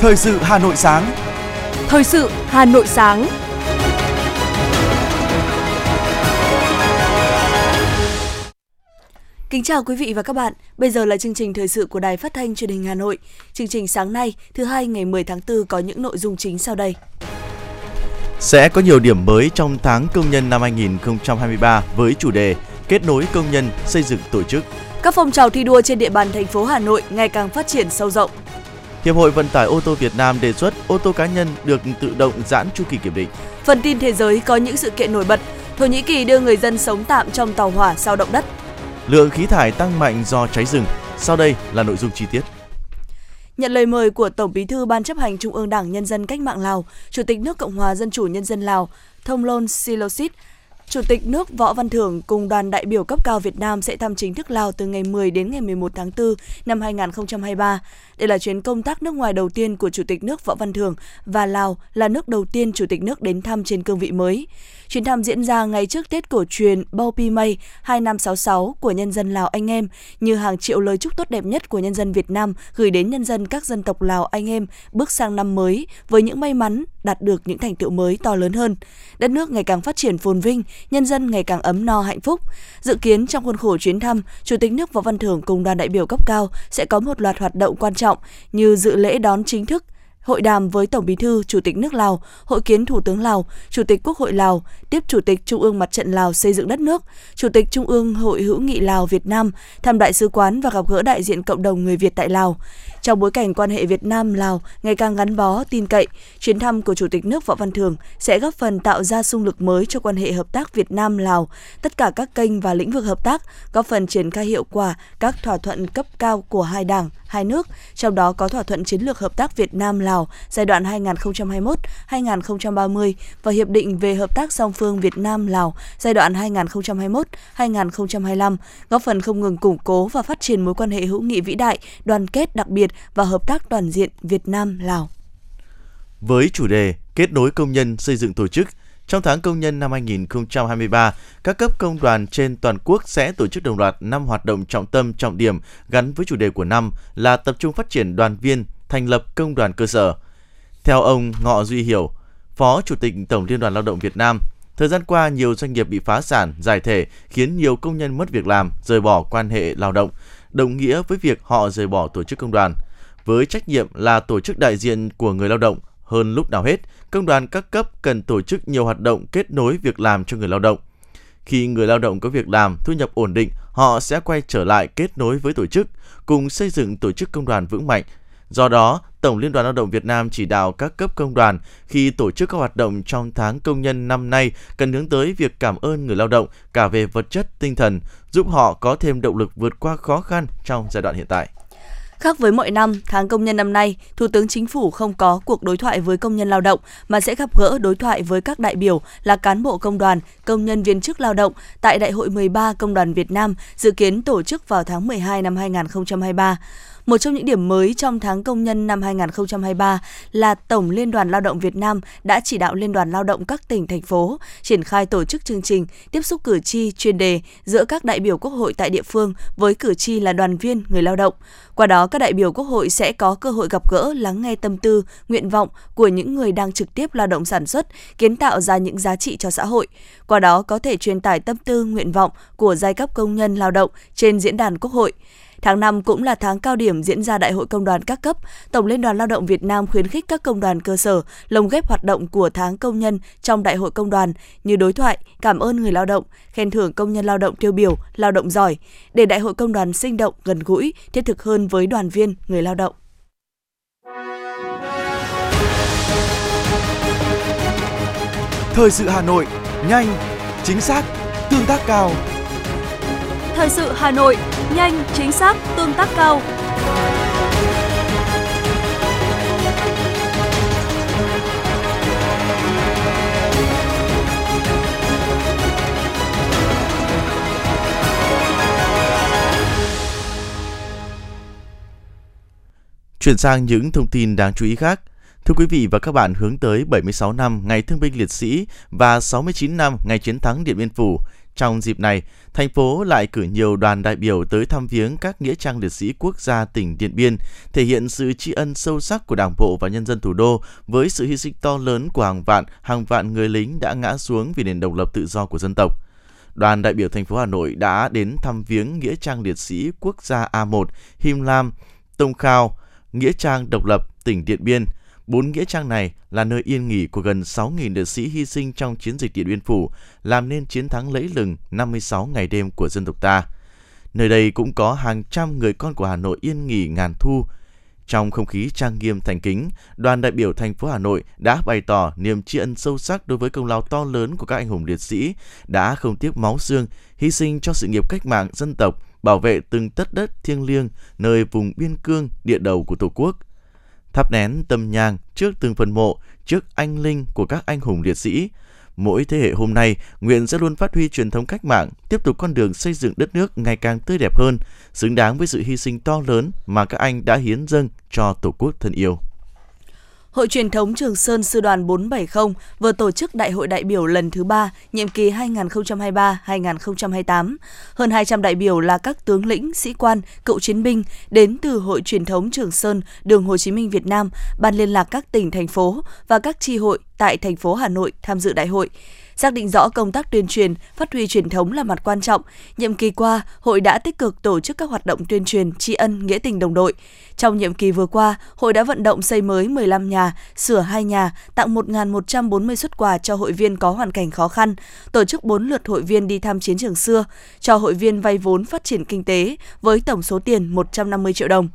Thời sự Hà Nội sáng. Thời sự Hà Nội sáng. Kính chào quý vị và các bạn. Bây giờ là chương trình thời sự của Đài Phát thanh Truyền hình Hà Nội. Chương trình sáng nay, thứ hai ngày 10 tháng 4 có những nội dung chính sau đây. Sẽ có nhiều điểm mới trong tháng công nhân năm 2023 với chủ đề kết nối công nhân xây dựng tổ chức. Các phong trào thi đua trên địa bàn thành phố Hà Nội ngày càng phát triển sâu rộng. Hiệp hội Vận tải ô tô Việt Nam đề xuất ô tô cá nhân được tự động giãn chu kỳ kiểm định. Phần tin thế giới có những sự kiện nổi bật. Thổ Nhĩ Kỳ đưa người dân sống tạm trong tàu hỏa sau động đất. Lượng khí thải tăng mạnh do cháy rừng. Sau đây là nội dung chi tiết. Nhận lời mời của Tổng Bí thư Ban chấp hành Trung ương Đảng Nhân dân Cách mạng Lào, Chủ tịch nước Cộng hòa Dân chủ Nhân dân Lào, Thông Lôn Silosit Chủ tịch nước Võ Văn Thưởng cùng đoàn đại biểu cấp cao Việt Nam sẽ thăm chính thức Lào từ ngày 10 đến ngày 11 tháng 4 năm 2023. Đây là chuyến công tác nước ngoài đầu tiên của Chủ tịch nước Võ Văn Thưởng và Lào là nước đầu tiên Chủ tịch nước đến thăm trên cương vị mới. Chuyến thăm diễn ra ngay trước Tết cổ truyền Bao Pi May 2566 của nhân dân Lào anh em, như hàng triệu lời chúc tốt đẹp nhất của nhân dân Việt Nam gửi đến nhân dân các dân tộc Lào anh em bước sang năm mới với những may mắn đạt được những thành tựu mới to lớn hơn. Đất nước ngày càng phát triển phồn vinh, nhân dân ngày càng ấm no hạnh phúc. Dự kiến trong khuôn khổ chuyến thăm, Chủ tịch nước Võ Văn Thưởng cùng đoàn đại biểu cấp cao sẽ có một loạt hoạt động quan trọng như dự lễ đón chính thức hội đàm với Tổng Bí thư, Chủ tịch nước Lào, hội kiến Thủ tướng Lào, Chủ tịch Quốc hội Lào, tiếp Chủ tịch Trung ương Mặt trận Lào xây dựng đất nước, Chủ tịch Trung ương Hội hữu nghị Lào Việt Nam, thăm đại sứ quán và gặp gỡ đại diện cộng đồng người Việt tại Lào. Trong bối cảnh quan hệ Việt Nam Lào ngày càng gắn bó, tin cậy, chuyến thăm của Chủ tịch nước Võ Văn thường sẽ góp phần tạo ra xung lực mới cho quan hệ hợp tác Việt Nam Lào, tất cả các kênh và lĩnh vực hợp tác, góp phần triển khai hiệu quả các thỏa thuận cấp cao của hai đảng, hai nước, trong đó có thỏa thuận chiến lược hợp tác Việt Nam Lào giai đoạn 2021-2030 và hiệp định về hợp tác song phương Việt Nam Lào giai đoạn 2021-2025, góp phần không ngừng củng cố và phát triển mối quan hệ hữu nghị vĩ đại, đoàn kết đặc biệt và hợp tác toàn diện Việt Nam Lào. Với chủ đề kết nối công nhân xây dựng tổ chức trong tháng công nhân năm 2023, các cấp công đoàn trên toàn quốc sẽ tổ chức đồng loạt 5 hoạt động trọng tâm trọng điểm gắn với chủ đề của năm là tập trung phát triển đoàn viên, thành lập công đoàn cơ sở. Theo ông Ngọ Duy Hiểu, Phó Chủ tịch Tổng Liên đoàn Lao động Việt Nam, thời gian qua nhiều doanh nghiệp bị phá sản, giải thể khiến nhiều công nhân mất việc làm, rời bỏ quan hệ lao động, đồng nghĩa với việc họ rời bỏ tổ chức công đoàn. Với trách nhiệm là tổ chức đại diện của người lao động, hơn lúc nào hết, công đoàn các cấp cần tổ chức nhiều hoạt động kết nối việc làm cho người lao động. Khi người lao động có việc làm, thu nhập ổn định, họ sẽ quay trở lại kết nối với tổ chức, cùng xây dựng tổ chức công đoàn vững mạnh. Do đó, Tổng Liên đoàn Lao động Việt Nam chỉ đạo các cấp công đoàn khi tổ chức các hoạt động trong tháng công nhân năm nay cần hướng tới việc cảm ơn người lao động cả về vật chất, tinh thần, giúp họ có thêm động lực vượt qua khó khăn trong giai đoạn hiện tại. Khác với mọi năm, tháng công nhân năm nay, Thủ tướng Chính phủ không có cuộc đối thoại với công nhân lao động mà sẽ gặp gỡ đối thoại với các đại biểu là cán bộ công đoàn, công nhân viên chức lao động tại Đại hội 13 Công đoàn Việt Nam dự kiến tổ chức vào tháng 12 năm 2023. Một trong những điểm mới trong tháng công nhân năm 2023 là Tổng Liên đoàn Lao động Việt Nam đã chỉ đạo Liên đoàn Lao động các tỉnh, thành phố triển khai tổ chức chương trình tiếp xúc cử tri chuyên đề giữa các đại biểu Quốc hội tại địa phương với cử tri là đoàn viên, người lao động. Qua đó, các đại biểu Quốc hội sẽ có cơ hội gặp gỡ, lắng nghe tâm tư, nguyện vọng của những người đang trực tiếp lao động sản xuất, kiến tạo ra những giá trị cho xã hội. Qua đó có thể truyền tải tâm tư, nguyện vọng của giai cấp công nhân lao động trên diễn đàn Quốc hội. Tháng 5 cũng là tháng cao điểm diễn ra Đại hội Công đoàn các cấp. Tổng Liên đoàn Lao động Việt Nam khuyến khích các công đoàn cơ sở lồng ghép hoạt động của tháng công nhân trong Đại hội Công đoàn như đối thoại, cảm ơn người lao động, khen thưởng công nhân lao động tiêu biểu, lao động giỏi, để Đại hội Công đoàn sinh động, gần gũi, thiết thực hơn với đoàn viên, người lao động. Thời sự Hà Nội, nhanh, chính xác, tương tác cao. Thời sự Hà Nội, nhanh, chính xác, tương tác cao. Chuyển sang những thông tin đáng chú ý khác. Thưa quý vị và các bạn, hướng tới 76 năm Ngày Thương binh Liệt sĩ và 69 năm Ngày Chiến thắng Điện Biên Phủ, trong dịp này, thành phố lại cử nhiều đoàn đại biểu tới thăm viếng các nghĩa trang liệt sĩ quốc gia tỉnh Điện Biên, thể hiện sự tri ân sâu sắc của Đảng bộ và nhân dân thủ đô với sự hy sinh to lớn của hàng vạn, hàng vạn người lính đã ngã xuống vì nền độc lập tự do của dân tộc. Đoàn đại biểu thành phố Hà Nội đã đến thăm viếng nghĩa trang liệt sĩ quốc gia A1, Him Lam, Tông Khao, nghĩa trang độc lập tỉnh Điện Biên – Bốn nghĩa trang này là nơi yên nghỉ của gần 6.000 liệt sĩ hy sinh trong chiến dịch Điện Biên Phủ, làm nên chiến thắng lẫy lừng 56 ngày đêm của dân tộc ta. Nơi đây cũng có hàng trăm người con của Hà Nội yên nghỉ ngàn thu. Trong không khí trang nghiêm thành kính, đoàn đại biểu thành phố Hà Nội đã bày tỏ niềm tri ân sâu sắc đối với công lao to lớn của các anh hùng liệt sĩ đã không tiếc máu xương, hy sinh cho sự nghiệp cách mạng dân tộc, bảo vệ từng tất đất thiêng liêng nơi vùng biên cương địa đầu của Tổ quốc thắp nén tâm nhang trước từng phần mộ, trước anh linh của các anh hùng liệt sĩ. Mỗi thế hệ hôm nay, nguyện sẽ luôn phát huy truyền thống cách mạng, tiếp tục con đường xây dựng đất nước ngày càng tươi đẹp hơn, xứng đáng với sự hy sinh to lớn mà các anh đã hiến dâng cho Tổ quốc thân yêu. Hội truyền thống Trường Sơn Sư đoàn 470 vừa tổ chức Đại hội đại biểu lần thứ 3, nhiệm kỳ 2023-2028. Hơn 200 đại biểu là các tướng lĩnh, sĩ quan, cựu chiến binh đến từ Hội truyền thống Trường Sơn, Đường Hồ Chí Minh Việt Nam, Ban liên lạc các tỉnh, thành phố và các tri hội tại thành phố Hà Nội tham dự đại hội xác định rõ công tác tuyên truyền, phát huy truyền thống là mặt quan trọng. Nhiệm kỳ qua, hội đã tích cực tổ chức các hoạt động tuyên truyền tri ân nghĩa tình đồng đội. Trong nhiệm kỳ vừa qua, hội đã vận động xây mới 15 nhà, sửa 2 nhà, tặng 1.140 xuất quà cho hội viên có hoàn cảnh khó khăn, tổ chức 4 lượt hội viên đi thăm chiến trường xưa, cho hội viên vay vốn phát triển kinh tế với tổng số tiền 150 triệu đồng.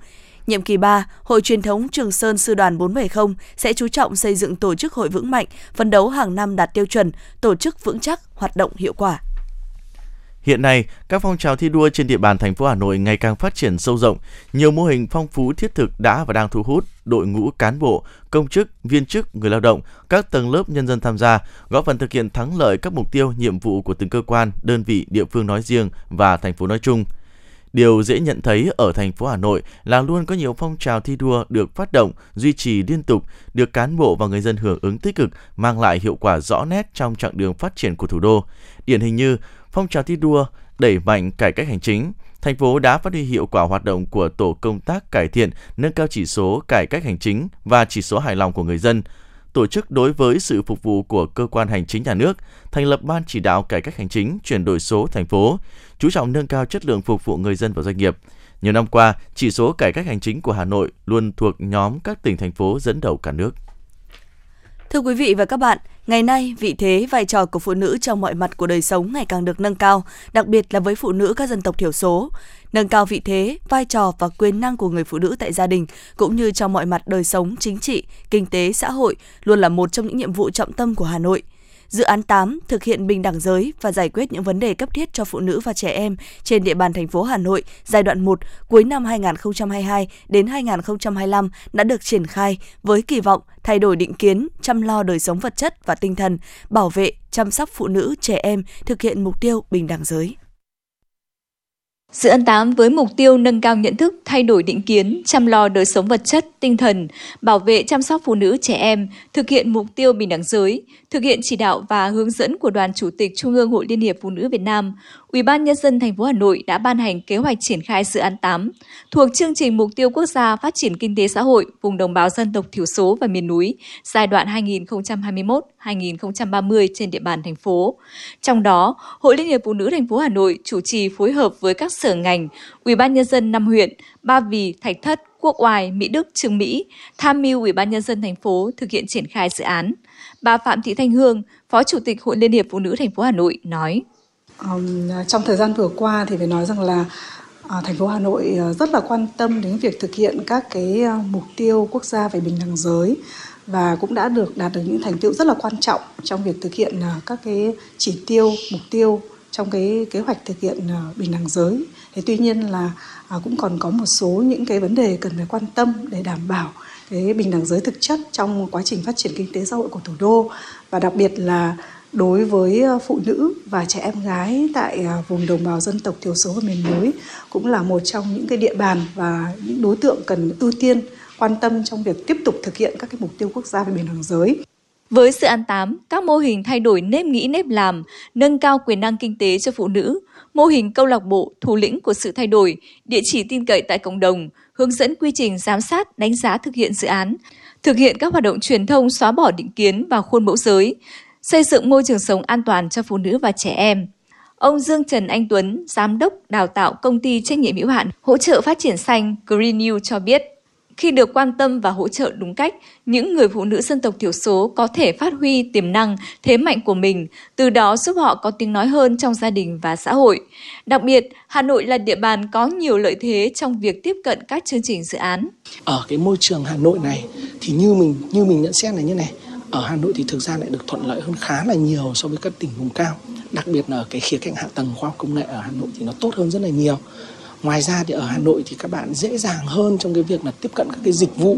Nhiệm kỳ 3, Hội truyền thống Trường Sơn Sư đoàn 470 sẽ chú trọng xây dựng tổ chức hội vững mạnh, phấn đấu hàng năm đạt tiêu chuẩn, tổ chức vững chắc, hoạt động hiệu quả. Hiện nay, các phong trào thi đua trên địa bàn thành phố Hà Nội ngày càng phát triển sâu rộng, nhiều mô hình phong phú thiết thực đã và đang thu hút đội ngũ cán bộ, công chức, viên chức, người lao động, các tầng lớp nhân dân tham gia, góp phần thực hiện thắng lợi các mục tiêu, nhiệm vụ của từng cơ quan, đơn vị, địa phương nói riêng và thành phố nói chung. Điều dễ nhận thấy ở thành phố Hà Nội là luôn có nhiều phong trào thi đua được phát động, duy trì liên tục, được cán bộ và người dân hưởng ứng tích cực, mang lại hiệu quả rõ nét trong chặng đường phát triển của thủ đô. Điển hình như phong trào thi đua đẩy mạnh cải cách hành chính, thành phố đã phát huy hiệu quả hoạt động của tổ công tác cải thiện, nâng cao chỉ số cải cách hành chính và chỉ số hài lòng của người dân, tổ chức đối với sự phục vụ của cơ quan hành chính nhà nước, thành lập ban chỉ đạo cải cách hành chính chuyển đổi số thành phố, chú trọng nâng cao chất lượng phục vụ người dân và doanh nghiệp. Nhiều năm qua, chỉ số cải cách hành chính của Hà Nội luôn thuộc nhóm các tỉnh thành phố dẫn đầu cả nước. Thưa quý vị và các bạn, ngày nay vị thế vai trò của phụ nữ trong mọi mặt của đời sống ngày càng được nâng cao, đặc biệt là với phụ nữ các dân tộc thiểu số. Nâng cao vị thế, vai trò và quyền năng của người phụ nữ tại gia đình cũng như trong mọi mặt đời sống chính trị, kinh tế, xã hội luôn là một trong những nhiệm vụ trọng tâm của Hà Nội. Dự án 8 thực hiện bình đẳng giới và giải quyết những vấn đề cấp thiết cho phụ nữ và trẻ em trên địa bàn thành phố Hà Nội giai đoạn 1 cuối năm 2022 đến 2025 đã được triển khai với kỳ vọng thay đổi định kiến, chăm lo đời sống vật chất và tinh thần, bảo vệ, chăm sóc phụ nữ, trẻ em, thực hiện mục tiêu bình đẳng giới. Dự án 8 với mục tiêu nâng cao nhận thức, thay đổi định kiến, chăm lo đời sống vật chất, tinh thần, bảo vệ chăm sóc phụ nữ trẻ em, thực hiện mục tiêu bình đẳng giới, thực hiện chỉ đạo và hướng dẫn của Đoàn Chủ tịch Trung ương Hội Liên hiệp Phụ nữ Việt Nam, Ủy ban nhân dân thành phố Hà Nội đã ban hành kế hoạch triển khai dự án 8 thuộc chương trình mục tiêu quốc gia phát triển kinh tế xã hội vùng đồng bào dân tộc thiểu số và miền núi giai đoạn 2021-2030 trên địa bàn thành phố. Trong đó, Hội Liên hiệp Phụ nữ thành phố Hà Nội chủ trì phối hợp với các sở ngành, Ủy ban nhân dân năm huyện Ba Vì, Thạch Thất, Quốc Oai, Mỹ Đức, Trường Mỹ tham mưu Ủy ban nhân dân thành phố thực hiện triển khai dự án. Bà Phạm Thị Thanh Hương, Phó Chủ tịch Hội Liên hiệp Phụ nữ thành phố Hà Nội nói: Um, trong thời gian vừa qua thì phải nói rằng là À, thành phố Hà Nội à, rất là quan tâm đến việc thực hiện các cái à, mục tiêu quốc gia về bình đẳng giới và cũng đã được đạt được những thành tựu rất là quan trọng trong việc thực hiện các cái chỉ tiêu mục tiêu trong cái kế hoạch thực hiện bình đẳng giới. Thế tuy nhiên là cũng còn có một số những cái vấn đề cần phải quan tâm để đảm bảo cái bình đẳng giới thực chất trong quá trình phát triển kinh tế xã hội của thủ đô và đặc biệt là đối với ờ, phụ nữ và trẻ em gái tại ờ, vùng đồng bào dân tộc thiểu số và miền núi cũng là một trong những cái địa bàn và những đối tượng cần ưu tiên quan tâm trong việc tiếp tục thực hiện các cái mục tiêu quốc gia về bình đẳng giới. Với dự án 8, các mô hình thay đổi nếp nghĩ nếp làm, nâng cao quyền năng kinh tế cho phụ nữ, mô hình câu lạc bộ thủ lĩnh của sự thay đổi, địa chỉ tin cậy tại cộng đồng, hướng dẫn quy trình giám sát, đánh giá thực hiện dự án, thực hiện các hoạt động truyền thông xóa bỏ định kiến và khuôn mẫu giới, xây dựng môi trường sống an toàn cho phụ nữ và trẻ em. Ông Dương Trần Anh Tuấn, Giám đốc đào tạo công ty trách nhiệm hữu hạn hỗ trợ phát triển xanh Green New cho biết, khi được quan tâm và hỗ trợ đúng cách, những người phụ nữ dân tộc thiểu số có thể phát huy tiềm năng, thế mạnh của mình, từ đó giúp họ có tiếng nói hơn trong gia đình và xã hội. Đặc biệt, Hà Nội là địa bàn có nhiều lợi thế trong việc tiếp cận các chương trình dự án. Ở cái môi trường Hà Nội này thì như mình như mình nhận xét là như này, ở Hà Nội thì thực ra lại được thuận lợi hơn khá là nhiều so với các tỉnh vùng cao. Đặc biệt là ở cái khía cạnh hạ tầng khoa học công nghệ ở Hà Nội thì nó tốt hơn rất là nhiều. Ngoài ra thì ở Hà Nội thì các bạn dễ dàng hơn trong cái việc là tiếp cận các cái dịch vụ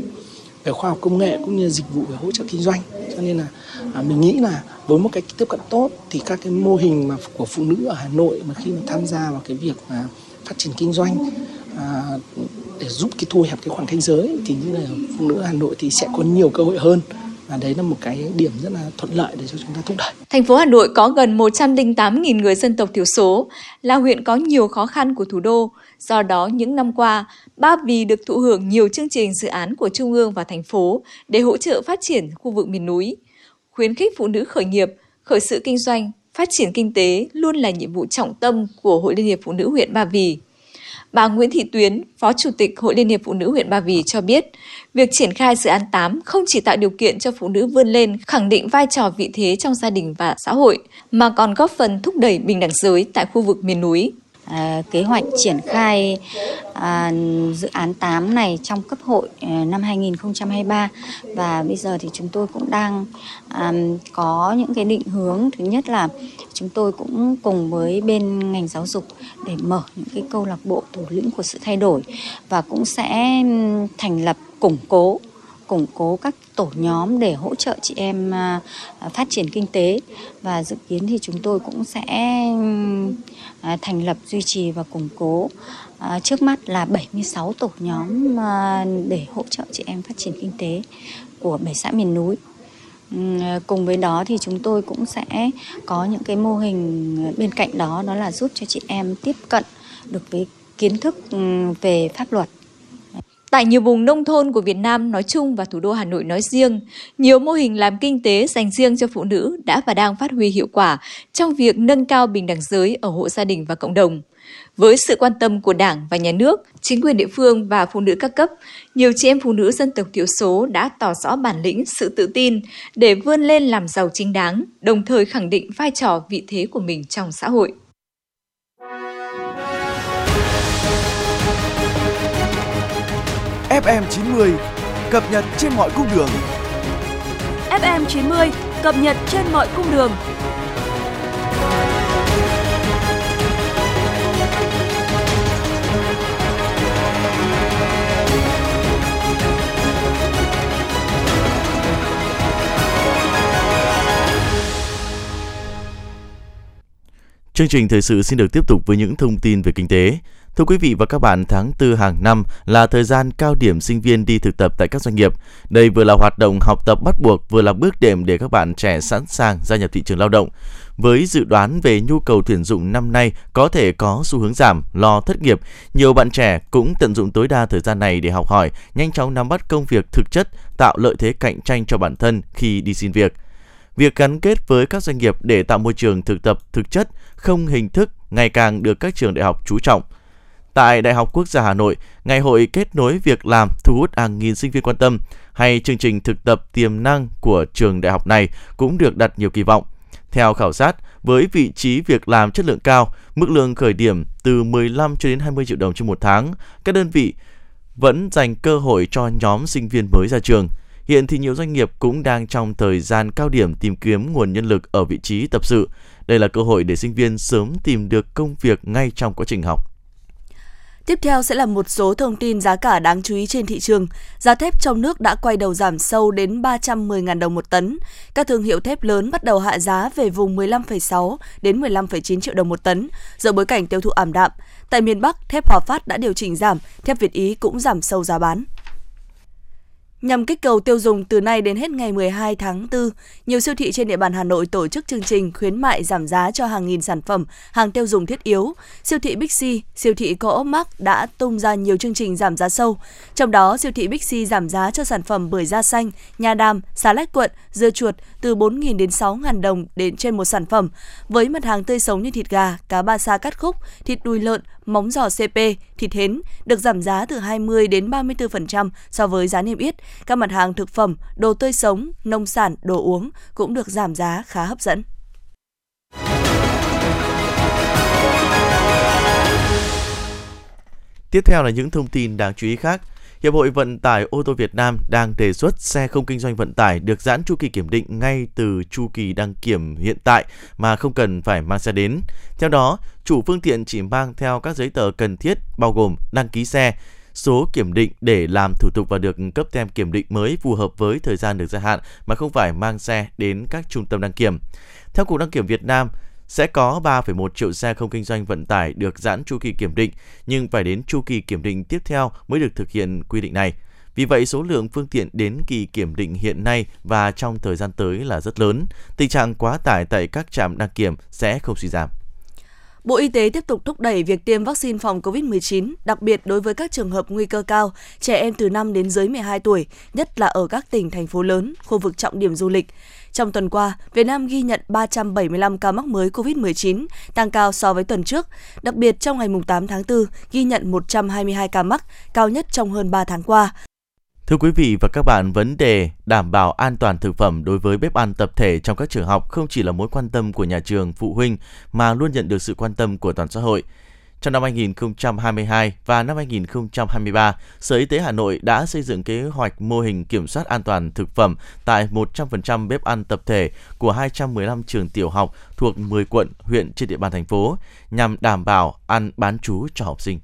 về khoa học công nghệ cũng như dịch vụ về hỗ trợ kinh doanh. Cho nên là à, mình nghĩ là với một cái tiếp cận tốt thì các cái mô hình mà của phụ nữ ở Hà Nội mà khi mà tham gia vào cái việc mà phát triển kinh doanh à, để giúp cái thu hẹp cái khoảng thanh giới thì như là phụ nữ Hà Nội thì sẽ có nhiều cơ hội hơn và đấy là một cái điểm rất là thuận lợi để cho chúng ta thúc đẩy. Thành phố Hà Nội có gần 108.000 người dân tộc thiểu số, là huyện có nhiều khó khăn của thủ đô. Do đó, những năm qua, Ba Vì được thụ hưởng nhiều chương trình dự án của Trung ương và thành phố để hỗ trợ phát triển khu vực miền núi. Khuyến khích phụ nữ khởi nghiệp, khởi sự kinh doanh, phát triển kinh tế luôn là nhiệm vụ trọng tâm của Hội Liên hiệp Phụ nữ huyện Ba Vì. Bà Nguyễn Thị Tuyến, Phó Chủ tịch Hội Liên hiệp Phụ nữ huyện Ba Vì cho biết, việc triển khai dự án 8 không chỉ tạo điều kiện cho phụ nữ vươn lên, khẳng định vai trò vị thế trong gia đình và xã hội, mà còn góp phần thúc đẩy bình đẳng giới tại khu vực miền núi. À, kế hoạch triển khai à, dự án 8 này trong cấp hội ờ, năm 2023 và bây giờ thì chúng tôi cũng đang à, có những cái định hướng. Thứ nhất là chúng tôi cũng cùng với bên ngành giáo dục để mở những cái câu lạc bộ thủ lĩnh của sự thay đổi. Và cũng sẽ thành lập củng cố củng cố các tổ nhóm để hỗ trợ chị em à, phát triển kinh tế. Và dự kiến thì chúng tôi cũng sẽ À, thành lập, duy trì và củng cố à, trước mắt là 76 tổ nhóm à, để hỗ trợ chị em phát triển kinh tế của bảy xã miền núi. Cùng với đó thì chúng tôi cũng sẽ có những cái mô hình bên cạnh đó đó là giúp cho chị em tiếp cận được với kiến thức về pháp luật. Tại nhiều vùng nông thôn của Việt Nam nói chung và thủ đô Hà Nội nói riêng, nhiều mô hình làm kinh tế dành riêng cho phụ nữ đã và đang phát huy hiệu quả trong việc nâng cao bình đẳng giới ở hộ gia đình và cộng đồng. Với sự quan tâm của Đảng và Nhà nước, chính quyền địa phương và phụ nữ các cấp, nhiều chị em phụ nữ dân tộc thiểu số đã tỏ rõ bản lĩnh, sự tự tin để vươn lên làm giàu chính đáng, đồng thời khẳng định vai trò vị thế của mình trong xã hội. FM 90 cập nhật trên mọi cung đường. FM 90 cập nhật trên mọi cung đường. Chương trình thời sự xin được tiếp tục với những thông tin về kinh tế. Thưa quý vị và các bạn, tháng 4 hàng năm là thời gian cao điểm sinh viên đi thực tập tại các doanh nghiệp. Đây vừa là hoạt động học tập bắt buộc, vừa là bước đệm để các bạn trẻ sẵn sàng gia nhập thị trường lao động. Với dự đoán về nhu cầu tuyển dụng năm nay có thể có xu hướng giảm, lo thất nghiệp, nhiều bạn trẻ cũng tận dụng tối đa thời gian này để học hỏi, nhanh chóng nắm bắt công việc thực chất, tạo lợi thế cạnh tranh cho bản thân khi đi xin việc. Việc gắn kết với các doanh nghiệp để tạo môi trường thực tập thực chất, không hình thức ngày càng được các trường đại học chú trọng – tại Đại học Quốc gia Hà Nội, Ngày hội kết nối việc làm thu hút hàng nghìn sinh viên quan tâm hay chương trình thực tập tiềm năng của trường đại học này cũng được đặt nhiều kỳ vọng. Theo khảo sát, với vị trí việc làm chất lượng cao, mức lương khởi điểm từ 15 cho đến 20 triệu đồng trên một tháng, các đơn vị vẫn dành cơ hội cho nhóm sinh viên mới ra trường. Hiện thì nhiều doanh nghiệp cũng đang trong thời gian cao điểm tìm kiếm nguồn nhân lực ở vị trí tập sự. Đây là cơ hội để sinh viên sớm tìm được công việc ngay trong quá trình học. Tiếp theo sẽ là một số thông tin giá cả đáng chú ý trên thị trường. Giá thép trong nước đã quay đầu giảm sâu đến 310.000 đồng một tấn. Các thương hiệu thép lớn bắt đầu hạ giá về vùng 15,6 đến 15,9 triệu đồng một tấn, Do bối cảnh tiêu thụ ảm đạm. Tại miền Bắc, thép Hòa Phát đã điều chỉnh giảm, thép Việt Ý cũng giảm sâu giá bán. Nhằm kích cầu tiêu dùng từ nay đến hết ngày 12 tháng 4, nhiều siêu thị trên địa bàn Hà Nội tổ chức chương trình khuyến mại giảm giá cho hàng nghìn sản phẩm, hàng tiêu dùng thiết yếu. Siêu thị Big C, siêu thị Co-op Mark đã tung ra nhiều chương trình giảm giá sâu. Trong đó, siêu thị Big C giảm giá cho sản phẩm bưởi da xanh, nha đam, xà lách cuộn, dưa chuột từ 4.000 đến 6.000 đồng đến trên một sản phẩm. Với mặt hàng tươi sống như thịt gà, cá ba sa cắt khúc, thịt đùi lợn, móng giò CP, thịt hến được giảm giá từ 20 đến 34% so với giá niêm yết. Các mặt hàng thực phẩm, đồ tươi sống, nông sản, đồ uống cũng được giảm giá khá hấp dẫn. Tiếp theo là những thông tin đáng chú ý khác. Hiệp hội Vận tải ô tô Việt Nam đang đề xuất xe không kinh doanh vận tải được giãn chu kỳ kiểm định ngay từ chu kỳ đăng kiểm hiện tại mà không cần phải mang xe đến. Theo đó, chủ phương tiện chỉ mang theo các giấy tờ cần thiết bao gồm đăng ký xe, số kiểm định để làm thủ tục và được cấp tem kiểm định mới phù hợp với thời gian được gia hạn mà không phải mang xe đến các trung tâm đăng kiểm. Theo Cục Đăng kiểm Việt Nam, sẽ có 3,1 triệu xe không kinh doanh vận tải được giãn chu kỳ kiểm định, nhưng phải đến chu kỳ kiểm định tiếp theo mới được thực hiện quy định này. Vì vậy, số lượng phương tiện đến kỳ kiểm định hiện nay và trong thời gian tới là rất lớn. Tình trạng quá tải tại các trạm đăng kiểm sẽ không suy giảm. Bộ Y tế tiếp tục thúc đẩy việc tiêm vaccine phòng COVID-19, đặc biệt đối với các trường hợp nguy cơ cao, trẻ em từ 5 đến dưới 12 tuổi, nhất là ở các tỉnh, thành phố lớn, khu vực trọng điểm du lịch. Trong tuần qua, Việt Nam ghi nhận 375 ca mắc mới COVID-19, tăng cao so với tuần trước. Đặc biệt trong ngày 8 tháng 4, ghi nhận 122 ca mắc, cao nhất trong hơn 3 tháng qua. Thưa quý vị và các bạn, vấn đề đảm bảo an toàn thực phẩm đối với bếp ăn tập thể trong các trường học không chỉ là mối quan tâm của nhà trường, phụ huynh mà luôn nhận được sự quan tâm của toàn xã hội. Trong năm 2022 và năm 2023, Sở Y tế Hà Nội đã xây dựng kế hoạch mô hình kiểm soát an toàn thực phẩm tại 100% bếp ăn tập thể của 215 trường tiểu học thuộc 10 quận, huyện trên địa bàn thành phố nhằm đảm bảo ăn bán trú cho học sinh.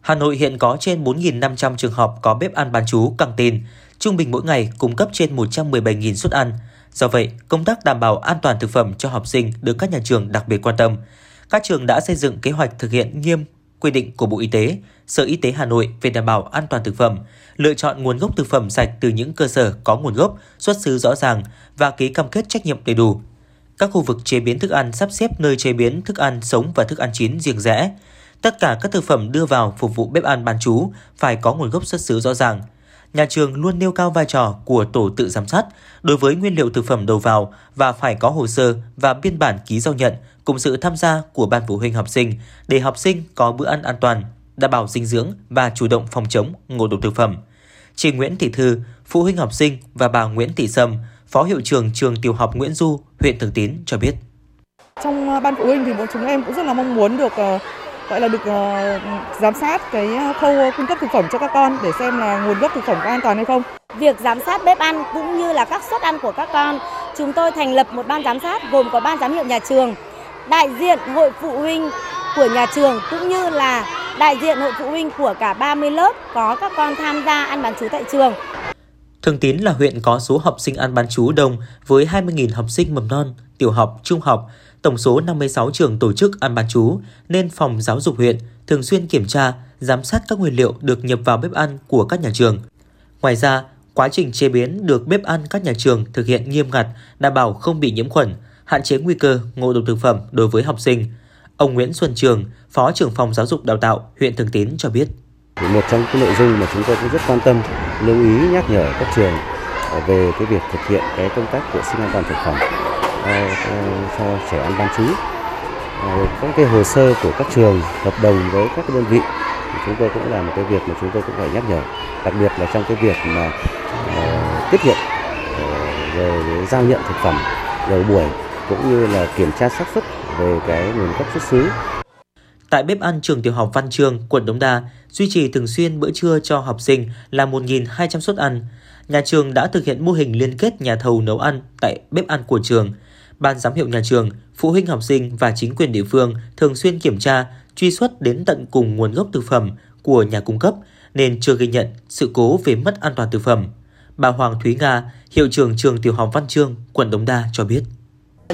Hà Nội hiện có trên 4.500 trường học có bếp ăn bán trú căng tin, trung bình mỗi ngày cung cấp trên 117.000 suất ăn. Do vậy, công tác đảm bảo an toàn thực phẩm cho học sinh được các nhà trường đặc biệt quan tâm. Các trường đã xây dựng kế hoạch thực hiện nghiêm quy định của Bộ Y tế, Sở Y tế Hà Nội về đảm bảo an toàn thực phẩm, lựa chọn nguồn gốc thực phẩm sạch từ những cơ sở có nguồn gốc, xuất xứ rõ ràng và ký cam kết trách nhiệm đầy đủ. Các khu vực chế biến thức ăn sắp xếp nơi chế biến thức ăn sống và thức ăn chín riêng rẽ, Tất cả các thực phẩm đưa vào phục vụ bếp ăn bán chú phải có nguồn gốc xuất xứ rõ ràng. Nhà trường luôn nêu cao vai trò của tổ tự giám sát đối với nguyên liệu thực phẩm đầu vào và phải có hồ sơ và biên bản ký giao nhận cùng sự tham gia của ban phụ huynh học sinh để học sinh có bữa ăn an toàn, đảm bảo dinh dưỡng và chủ động phòng chống ngộ độc thực phẩm. Chị Nguyễn Thị Thư, phụ huynh học sinh và bà Nguyễn Thị Sâm, Phó hiệu trưởng trường tiểu học Nguyễn Du, huyện Thường Tín cho biết. Trong ban phụ huynh thì bọn chúng em cũng rất là mong muốn được ờ, gọi là được uh, giám sát cái khâu cung cấp thực phẩm cho các con để xem là nguồn gốc thực phẩm có an toàn hay không. Việc giám sát bếp ăn cũng như là các suất ăn của các con, chúng tôi thành lập một ban giám sát gồm có ban giám hiệu nhà trường, đại diện hội phụ huynh của nhà trường cũng như là đại diện hội phụ huynh của cả 30 lớp có các con tham gia ăn bán chú tại trường. Thường Tín là huyện có số học sinh ăn bán chú đông với 20.000 học sinh mầm non, tiểu học, trung học, tổng số 56 trường tổ chức ăn bán chú, nên phòng giáo dục huyện thường xuyên kiểm tra, giám sát các nguyên liệu được nhập vào bếp ăn của các nhà trường. Ngoài ra, quá trình chế biến được bếp ăn các nhà trường thực hiện nghiêm ngặt, đảm bảo không bị nhiễm khuẩn, hạn chế nguy cơ ngộ độc thực phẩm đối với học sinh. Ông Nguyễn Xuân Trường, Phó trưởng phòng giáo dục đào tạo huyện Thường Tín cho biết. Một trong những nội dung mà chúng tôi cũng rất quan tâm, lưu ý nhắc nhở các trường về cái việc thực hiện cái công tác vệ sinh an toàn thực phẩm à, cho trẻ ăn bán trú à, các cái hồ sơ của các trường hợp đồng với các đơn vị chúng tôi cũng là một cái việc mà chúng tôi cũng phải nhắc nhở đặc biệt là trong cái việc mà uh, tiếp nhận uh, về giao nhận thực phẩm đầu buổi cũng như là kiểm tra xác suất về cái nguồn gốc xuất xứ Tại bếp ăn trường tiểu học Văn Trương, quận Đống Đa, duy trì thường xuyên bữa trưa cho học sinh là 1.200 suất ăn. Nhà trường đã thực hiện mô hình liên kết nhà thầu nấu ăn tại bếp ăn của trường – ban giám hiệu nhà trường, phụ huynh học sinh và chính quyền địa phương thường xuyên kiểm tra, truy xuất đến tận cùng nguồn gốc thực phẩm của nhà cung cấp nên chưa ghi nhận sự cố về mất an toàn thực phẩm. Bà Hoàng Thúy Nga, hiệu trưởng trường tiểu học Văn Trương, quận Đống Đa cho biết.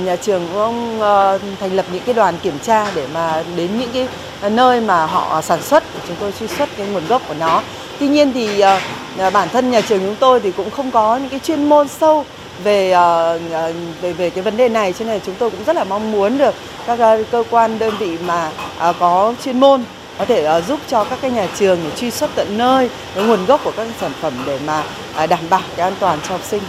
Nhà trường cũng ờ, thành lập những cái đoàn kiểm tra để mà đến những cái nơi mà họ sản xuất để chúng tôi truy xuất cái nguồn gốc của nó. Tuy nhiên thì ờ, ờ, bản thân nhà trường chúng tôi thì cũng không có những cái chuyên môn sâu về về về cái vấn đề này cho nên chúng tôi cũng rất là mong muốn được các cơ quan đơn vị mà có chuyên môn có thể uh, giúp cho các cái nhà trường để truy xuất tận nơi cái nguồn gốc của các sản phẩm để mà uh, đảm bảo cái an toàn cho học sinh.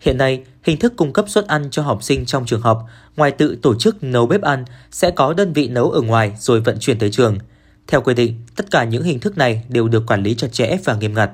Hiện nay, hình thức cung cấp suất ăn cho học sinh trong trường học, ngoài tự tổ chức nấu bếp ăn, sẽ có đơn vị nấu ở ngoài rồi vận chuyển tới trường. Theo quy định, tất cả những hình thức này đều được quản lý chặt chẽ và nghiêm ngặt.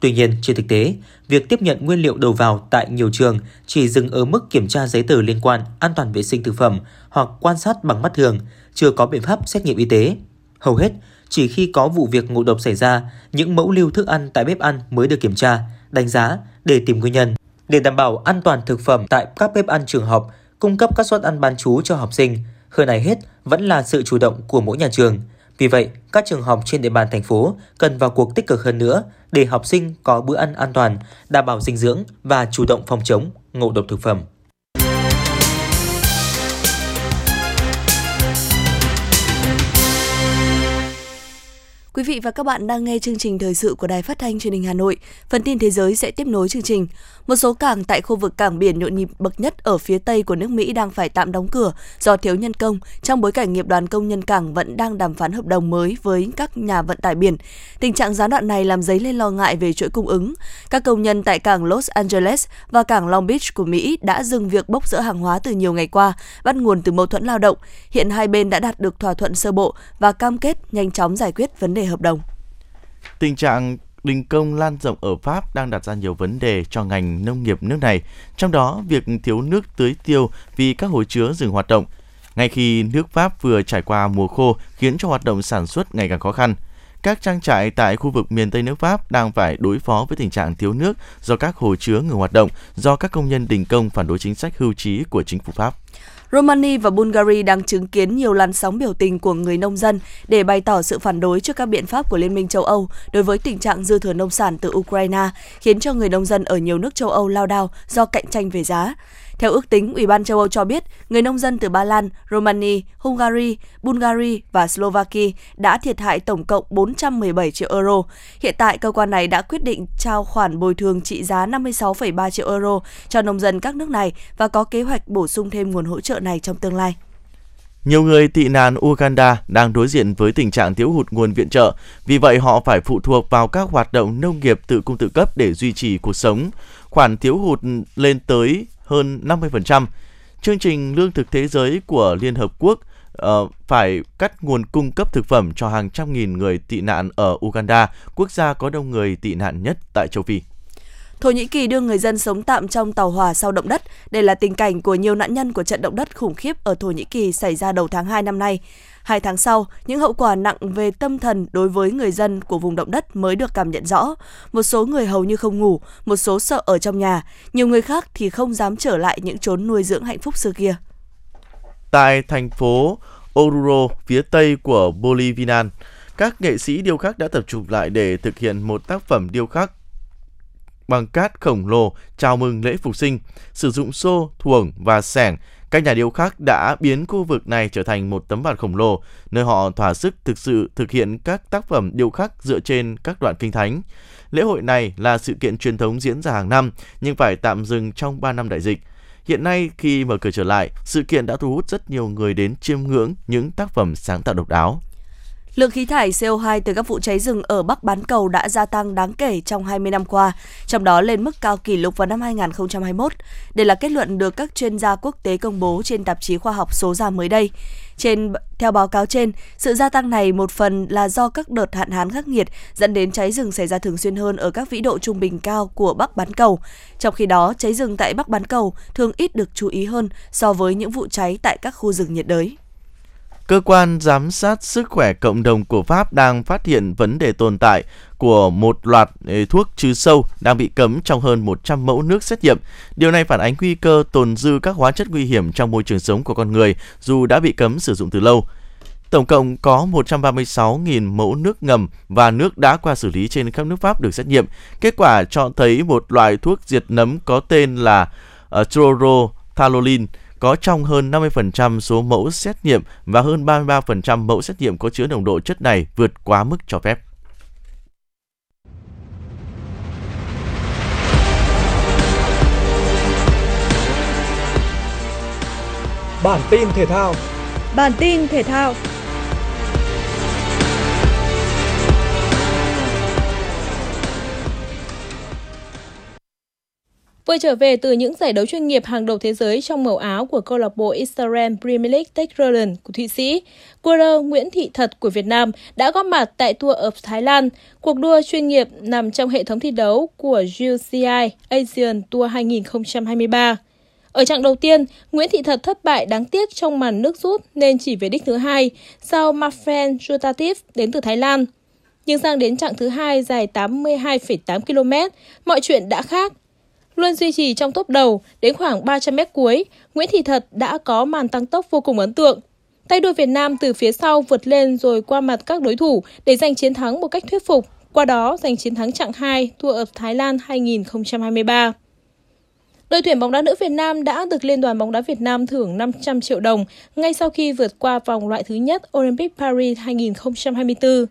Tuy nhiên, trên thực tế, việc tiếp nhận nguyên liệu đầu vào tại nhiều trường chỉ dừng ở mức kiểm tra giấy tờ liên quan an toàn vệ sinh thực phẩm hoặc quan sát bằng mắt thường, chưa có biện pháp xét nghiệm y tế. Hầu hết, chỉ khi có vụ việc ngộ độc xảy ra, những mẫu lưu thức ăn tại bếp ăn mới được kiểm tra, đánh giá để tìm nguyên nhân. Để đảm bảo an toàn thực phẩm tại các bếp ăn trường học, cung cấp các suất ăn bán chú cho học sinh, hơn này hết vẫn là sự chủ động của mỗi nhà trường. Vì vậy, các trường học trên địa bàn thành phố cần vào cuộc tích cực hơn nữa để học sinh có bữa ăn an toàn, đảm bảo dinh dưỡng và chủ động phòng chống ngộ độc thực phẩm. Quý vị và các bạn đang nghe chương trình thời sự của Đài Phát thanh Truyền hình Hà Nội. Phần tin thế giới sẽ tiếp nối chương trình. Một số cảng tại khu vực cảng biển nhộn nhịp bậc nhất ở phía tây của nước Mỹ đang phải tạm đóng cửa do thiếu nhân công trong bối cảnh nghiệp đoàn công nhân cảng vẫn đang đàm phán hợp đồng mới với các nhà vận tải biển. Tình trạng gián đoạn này làm dấy lên lo ngại về chuỗi cung ứng. Các công nhân tại cảng Los Angeles và cảng Long Beach của Mỹ đã dừng việc bốc rỡ hàng hóa từ nhiều ngày qua, bắt nguồn từ mâu thuẫn lao động. Hiện hai bên đã đạt được thỏa thuận sơ bộ và cam kết nhanh chóng giải quyết vấn đề hợp đồng. Tình trạng đình công lan rộng ở Pháp đang đặt ra nhiều vấn đề cho ngành nông nghiệp nước này, trong đó việc thiếu nước tưới tiêu vì các hồ chứa dừng hoạt động. Ngay khi nước Pháp vừa trải qua mùa khô khiến cho hoạt động sản xuất ngày càng khó khăn, các trang trại tại khu vực miền Tây nước Pháp đang phải đối phó với tình trạng thiếu nước do các hồ chứa ngừng hoạt động do các công nhân đình công phản đối chính sách hưu trí của chính phủ Pháp. Romania và Bulgaria đang chứng kiến nhiều làn sóng biểu tình của người nông dân để bày tỏ sự phản đối trước các biện pháp của Liên minh châu Âu đối với tình trạng dư thừa nông sản từ Ukraine, khiến cho người nông dân ở nhiều nước châu Âu lao đao do cạnh tranh về giá. Theo ước tính, Ủy ban châu Âu cho biết, người nông dân từ Ba Lan, Romania, Hungary, Bulgaria và Slovakia đã thiệt hại tổng cộng 417 triệu euro. Hiện tại, cơ quan này đã quyết định trao khoản bồi thường trị giá 56,3 triệu euro cho nông dân các nước này và có kế hoạch bổ sung thêm nguồn hỗ trợ này trong tương lai. Nhiều người tị nạn Uganda đang đối diện với tình trạng thiếu hụt nguồn viện trợ, vì vậy họ phải phụ thuộc vào các hoạt động nông nghiệp tự cung tự cấp để duy trì cuộc sống. Khoản thiếu hụt lên tới hơn 50%. Chương trình Lương thực Thế giới của Liên Hợp Quốc uh, phải cắt nguồn cung cấp thực phẩm cho hàng trăm nghìn người tị nạn ở Uganda, quốc gia có đông người tị nạn nhất tại châu Phi. Thổ Nhĩ Kỳ đưa người dân sống tạm trong tàu hỏa sau động đất. Đây là tình cảnh của nhiều nạn nhân của trận động đất khủng khiếp ở Thổ Nhĩ Kỳ xảy ra đầu tháng 2 năm nay. Hai tháng sau, những hậu quả nặng về tâm thần đối với người dân của vùng động đất mới được cảm nhận rõ. Một số người hầu như không ngủ, một số sợ ở trong nhà, nhiều người khác thì không dám trở lại những chốn nuôi dưỡng hạnh phúc xưa kia. Tại thành phố Oruro, phía tây của Bolivia, các nghệ sĩ điêu khắc đã tập trung lại để thực hiện một tác phẩm điêu khắc bằng cát khổng lồ chào mừng lễ phục sinh, sử dụng xô, thuồng và sẻng các nhà điêu khắc đã biến khu vực này trở thành một tấm bản khổng lồ, nơi họ thỏa sức thực sự thực hiện các tác phẩm điêu khắc dựa trên các đoạn kinh thánh. Lễ hội này là sự kiện truyền thống diễn ra hàng năm, nhưng phải tạm dừng trong 3 năm đại dịch. Hiện nay, khi mở cửa trở lại, sự kiện đã thu hút rất nhiều người đến chiêm ngưỡng những tác phẩm sáng tạo độc đáo. Lượng khí thải CO2 từ các vụ cháy rừng ở Bắc bán cầu đã gia tăng đáng kể trong 20 năm qua, trong đó lên mức cao kỷ lục vào năm 2021. Đây là kết luận được các chuyên gia quốc tế công bố trên tạp chí khoa học số ra mới đây. Trên theo báo cáo trên, sự gia tăng này một phần là do các đợt hạn hán khắc nghiệt dẫn đến cháy rừng xảy ra thường xuyên hơn ở các vĩ độ trung bình cao của Bắc bán cầu. Trong khi đó, cháy rừng tại Bắc bán cầu thường ít được chú ý hơn so với những vụ cháy tại các khu rừng nhiệt đới. Cơ quan giám sát sức khỏe cộng đồng của Pháp đang phát hiện vấn đề tồn tại của một loạt ừ, thuốc trừ sâu đang bị cấm trong hơn 100 mẫu nước xét nghiệm. Điều này phản ánh nguy cơ tồn dư các hóa chất nguy hiểm trong môi trường sống của con người dù đã bị cấm sử dụng từ lâu. Tổng cộng có 136.000 mẫu nước ngầm và nước đã qua xử lý trên khắp nước Pháp được xét nghiệm. Kết quả cho thấy một loại thuốc diệt nấm có tên là ờ, uh, trorothalolin có trong hơn 50% số mẫu xét nghiệm và hơn 33% mẫu xét nghiệm có chứa nồng độ chất này vượt quá mức cho phép. Bản tin thể thao Bản tin thể thao Vừa trở về từ những giải đấu chuyên nghiệp hàng đầu thế giới trong màu áo của câu lạc bộ Israel Premier League Techroland của Thụy Sĩ, cua Nguyễn Thị Thật của Việt Nam đã góp mặt tại Tour of Thái Lan, cuộc đua chuyên nghiệp nằm trong hệ thống thi đấu của UCI Asian Tour 2023. Ở trạng đầu tiên, Nguyễn Thị Thật thất bại đáng tiếc trong màn nước rút nên chỉ về đích thứ hai sau Mafen Jutativ đến từ Thái Lan. Nhưng sang đến trạng thứ hai dài 82,8 km, mọi chuyện đã khác Luôn duy trì trong top đầu, đến khoảng 300 mét cuối, Nguyễn Thị Thật đã có màn tăng tốc vô cùng ấn tượng. Tay đua Việt Nam từ phía sau vượt lên rồi qua mặt các đối thủ để giành chiến thắng một cách thuyết phục, qua đó giành chiến thắng chặng 2 Tour of Thái Lan 2023. Đội tuyển bóng đá nữ Việt Nam đã được Liên đoàn bóng đá Việt Nam thưởng 500 triệu đồng ngay sau khi vượt qua vòng loại thứ nhất Olympic Paris 2024.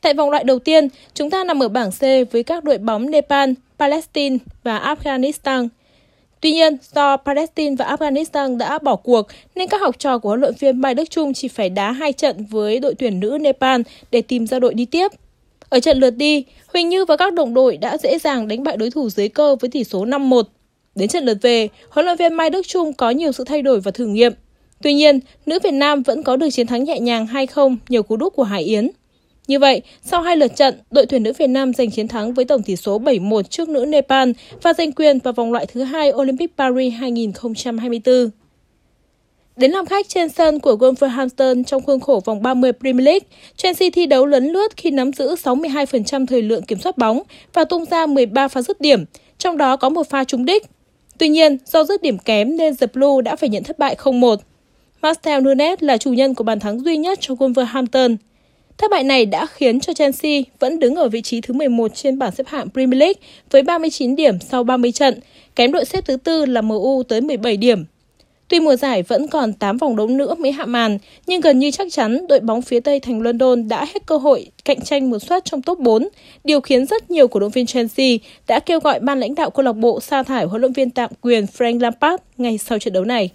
Tại vòng loại đầu tiên, chúng ta nằm ở bảng C với các đội bóng Nepal, Palestine và Afghanistan. Tuy nhiên, do Palestine và Afghanistan đã bỏ cuộc, nên các học trò của huấn luyện viên Mai Đức Trung chỉ phải đá hai trận với đội tuyển nữ Nepal để tìm ra đội đi tiếp. Ở trận lượt đi, Huỳnh Như và các đồng đội đã dễ dàng đánh bại đối thủ dưới cơ với tỷ số 5-1. Đến trận lượt về, huấn luyện viên Mai Đức Trung có nhiều sự thay đổi và thử nghiệm. Tuy nhiên, nữ Việt Nam vẫn có được chiến thắng nhẹ nhàng 2-0 nhờ cú đúp của Hải Yến. Như vậy, sau hai lượt trận, đội tuyển nữ Việt Nam giành chiến thắng với tổng tỷ số 7-1 trước nữ Nepal và giành quyền vào vòng loại thứ hai Olympic Paris 2024. Đến làm khách trên sân của Wolverhampton trong khuôn khổ vòng 30 Premier League, Chelsea thi đấu lấn lướt khi nắm giữ 62% thời lượng kiểm soát bóng và tung ra 13 pha dứt điểm, trong đó có một pha trúng đích. Tuy nhiên, do dứt điểm kém nên The Blue đã phải nhận thất bại 0-1. Marcel Nunes là chủ nhân của bàn thắng duy nhất cho Wolverhampton. Thất bại này đã khiến cho Chelsea vẫn đứng ở vị trí thứ 11 trên bảng xếp hạng Premier League với 39 điểm sau 30 trận, kém đội xếp thứ tư là MU tới 17 điểm. Tuy mùa giải vẫn còn 8 vòng đấu nữa mới hạ màn, nhưng gần như chắc chắn đội bóng phía Tây thành London đã hết cơ hội cạnh tranh một suất trong top 4, điều khiến rất nhiều cổ động viên Chelsea đã kêu gọi ban lãnh đạo câu lạc bộ sa thải huấn luyện viên tạm quyền Frank Lampard ngay sau trận đấu này.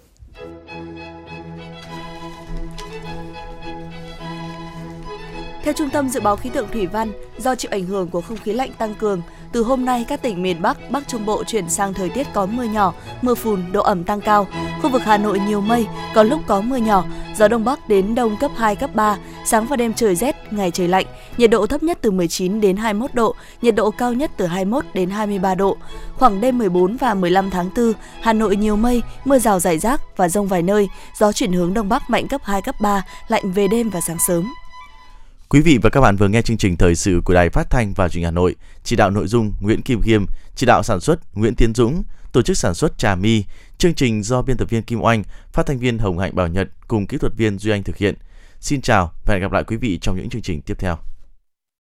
Theo Trung tâm Dự báo Khí tượng Thủy văn, do chịu ảnh hưởng của không khí lạnh tăng cường, từ hôm nay các tỉnh miền Bắc, Bắc Trung Bộ chuyển sang thời tiết có mưa nhỏ, mưa phùn, độ ẩm tăng cao. Khu vực Hà Nội nhiều mây, có lúc có mưa nhỏ, gió đông bắc đến đông cấp 2, cấp 3, sáng và đêm trời rét, ngày trời lạnh, nhiệt độ thấp nhất từ 19 đến 21 độ, nhiệt độ cao nhất từ 21 đến 23 độ. Khoảng đêm 14 và 15 tháng 4, Hà Nội nhiều mây, mưa rào rải rác và rông vài nơi, gió chuyển hướng đông bắc mạnh cấp 2, cấp 3, lạnh về đêm và sáng sớm. Quý vị và các bạn vừa nghe chương trình thời sự của Đài Phát thanh và Truyền hình Hà Nội, chỉ đạo nội dung Nguyễn Kim Khiêm, chỉ đạo sản xuất Nguyễn Tiến Dũng, tổ chức sản xuất Trà Mi, chương trình do biên tập viên Kim Oanh, phát thanh viên Hồng Hạnh Bảo Nhật cùng kỹ thuật viên Duy Anh thực hiện. Xin chào và hẹn gặp lại quý vị trong những chương trình tiếp theo.